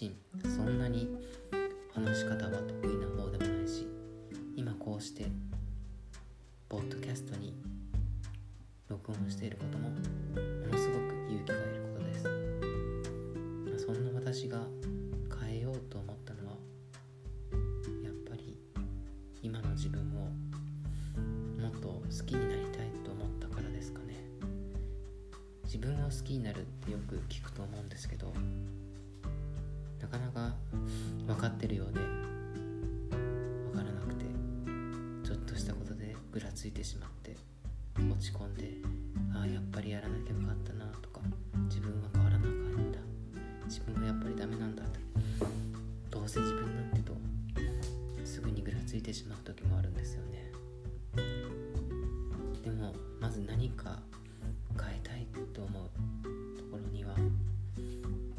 身そんなに話し方は得意な方でもないし今こうしてポッドキャストに録音していることもものすごく勇気がいることです、まあ、そんな私が変えようと思ったのはやっぱり今の自分をもっと好きになりたいと思ったからですかね。自分を好きになるってよく聞くと思うんですけどかなか分かってるようで分からなくてちょっとしたことでぐらついてしまって落ち込んでああやっぱりやらなきゃよかったなとか自分は変わらなかった自分はやっぱりダメなんだとどうせ自分なんてとすぐにぐらついてしまう時もあるんですよね。でもまず何か変えたいと思うところには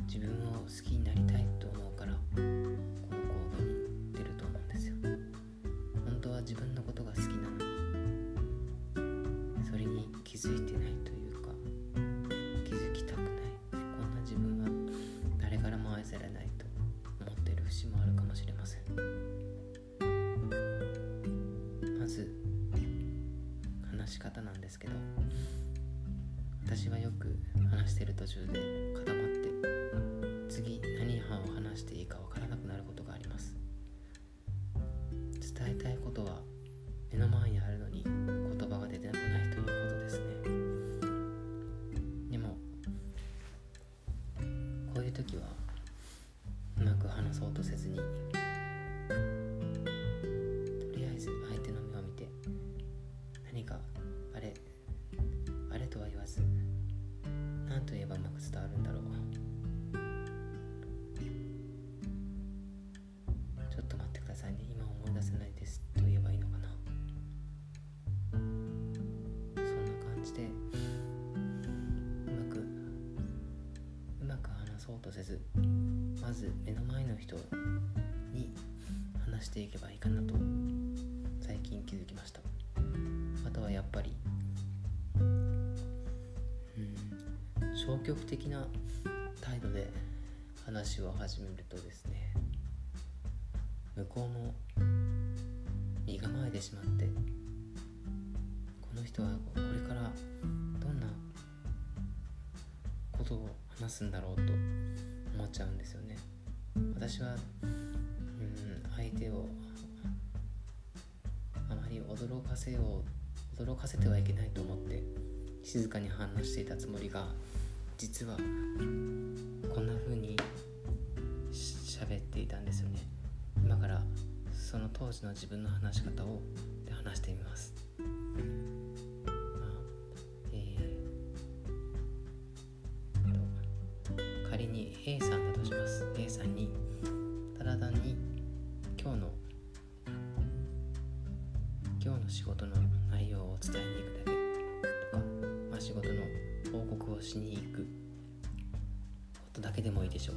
自分を好きにに気づいてないというか気づきたくない。こんな自分は誰からも愛されないと思ってる節もあるかもしれません。まず話し方なんですけど私はよく話してる途中で固まって次何を話していいかわからなくなることがあります。伝えたいことはせずまず目の前の人に話していけばいいかなと最近気づきました。あとはやっぱりうん消極的な態度で話を始めるとですね向こうも身構えてしまってこの人はこれからことを話すんだろうと思っちゃうんですよね。私はうん相手をあまり驚かせよう驚かせてはいけないと思って静かに反応していたつもりが実はこんな風に喋っていたんですよね。今からその当時の自分の話し方をで話してみます、ただに今日の今日の仕事の内容を伝えに行くだけとか、まあ、仕事の報告をしに行くことだけでもいいでしょう。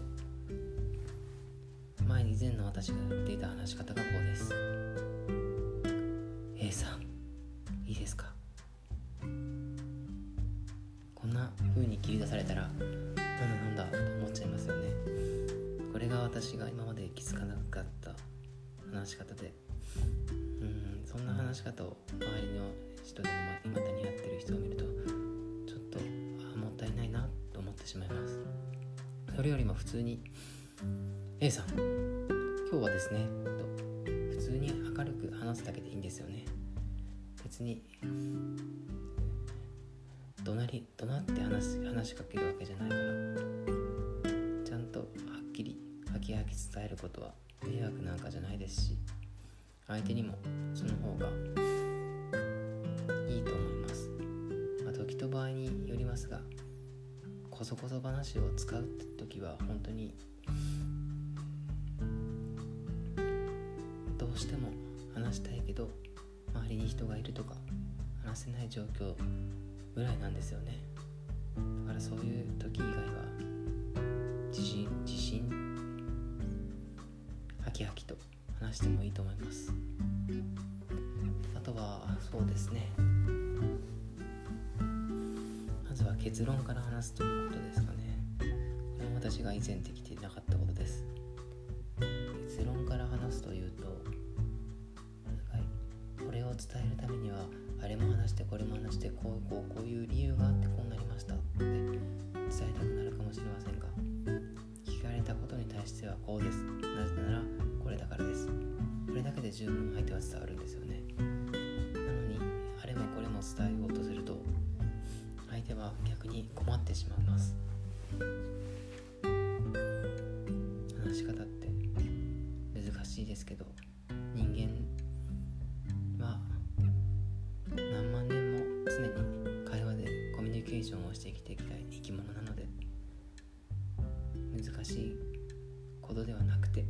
前に以前の私が言っていた話し方がこうです。A さんいいですか？こんな風に切り出されたらなんだなんだと思っちゃいますよね。これが私が今まで気づかなかった話し方で。うんそんな話し方を周りの人でもいまだにやってる人を見るとちょっとあもったいないなと思ってしまいます。それよりも普通に A さん今日はですねと普通に明るく話すだけでいいんですよね。別に怒鳴り怒鳴って話話しかけるわけじゃないから。はきはき伝えることは迷惑なんかじゃないですし相手にもその方がいいと思います、まあ、時と場合によりますがこそこそ話を使う時は本当にどうしても話したいけど周りに人がいるとか話せない状況ぐらいなんですよねだからそういう時以外はハキハキと話してもいいと思います。あとはそうですね。まずは結論から話すということですかね。これも私が以前できていなかったことです。結論から話すというと、はい、これを伝えるためにはあれも話してこれも話してこうこうこういう理由があってこうなりました。って伝えたくなるかもしれませんが聞かれたことに対してはこうです。で十分相手は伝わるんですよね。なのにあれもこれも伝えようとすると相手は逆に困ってしまいます。話し方って難しいですけど人間は何万年も常に会話でコミュニケーションをして生きていきたい生き物なので難しいことではなくて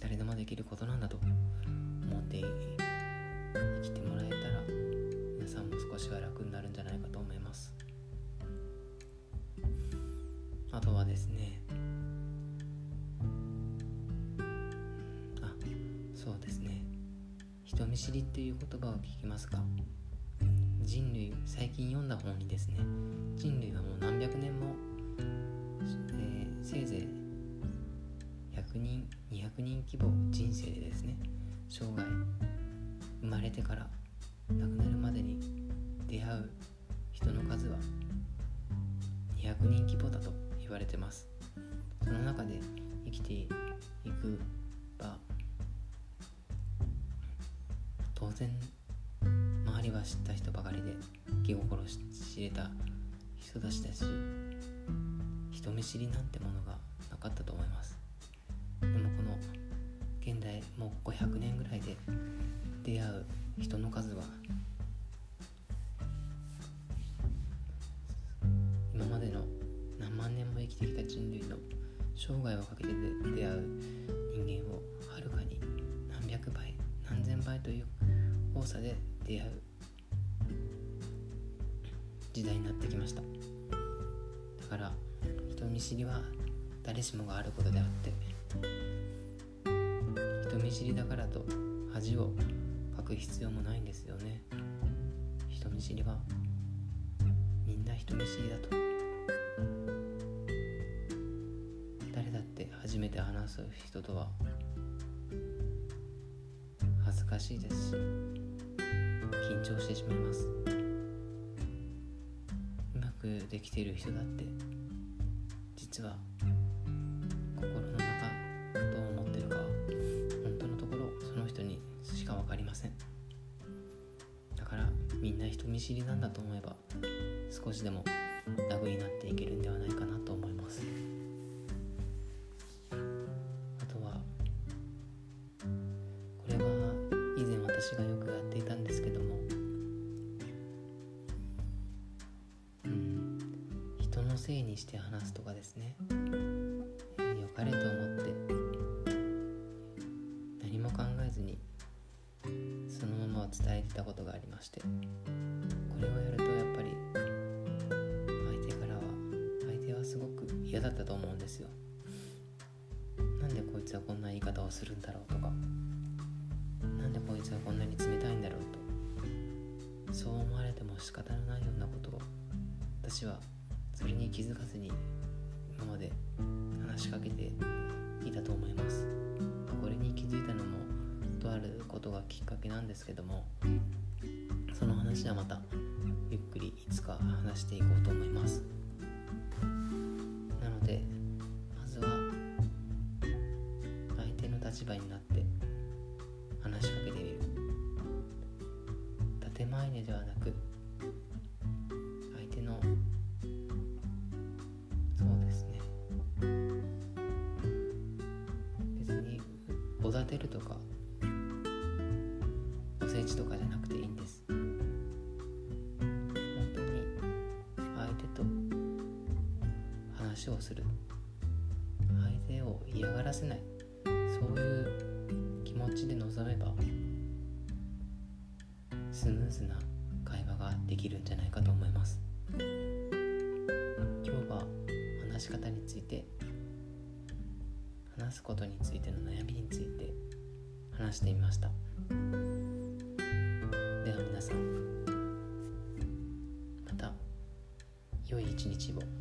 誰でもできることなんだと思って生きてもらえたら皆さんも少しは楽になるんじゃないかと思います。あとはですねあそうですね。人見知りっていう言葉を聞きますか？人類最近読んだ本にですね人類はもう何百年も、えー、せいぜい100人200人規模人生でですね生涯生まれてから亡くなるまでに出会う人の数は200人規模だと言われてます。その中で生きていくば当然周りは知った人ばかりで気心知れた人たちだし人見知りなんてものがなかったと思います。出会う人の数は今までの何万年も生きてきた人類の生涯をかけて出会う人間をはるかに何百倍何千倍という多さで出会う時代になってきました。だから人見知りは誰しもがあることであって人見知りだからと恥をく必要もないんですよね。人見知りはみんな人見知りだと。誰だって初めて話す人とは。恥ずかしいですし。緊張してしまいます。うまくできている人だって。実はみんな人見知りなんだと思えば少しでも楽になっていけるんではないかなと思います。あとはこれは以前私がよくやっていたんですけどもうん人のせいにして話すとかですね、えー、良かれと思ってたことがありましてこれをやるとやっぱり相手からは相手はすごく嫌だったと思うんですよ。なんでこいつはこんな言い方をするんだろうとかなんでこいつはこんなに冷たいんだろうとそう思われても仕方のないようなことを私はそれに気づかずに今まで話しかけていたと思います。これに気づいたのもとあることがきっかけなんですけどもその話はまたゆっくりいつか話していこうと思います。なのでまずは相手の立場になって話しかけてみる。建前でではなくをする。相手を嫌がらせない。そういう気持ちで臨めばスムーズな会話ができるんじゃないかと思います。今日は話し方について話すことについての悩みについて話してみました。では皆さんまた良い一日を。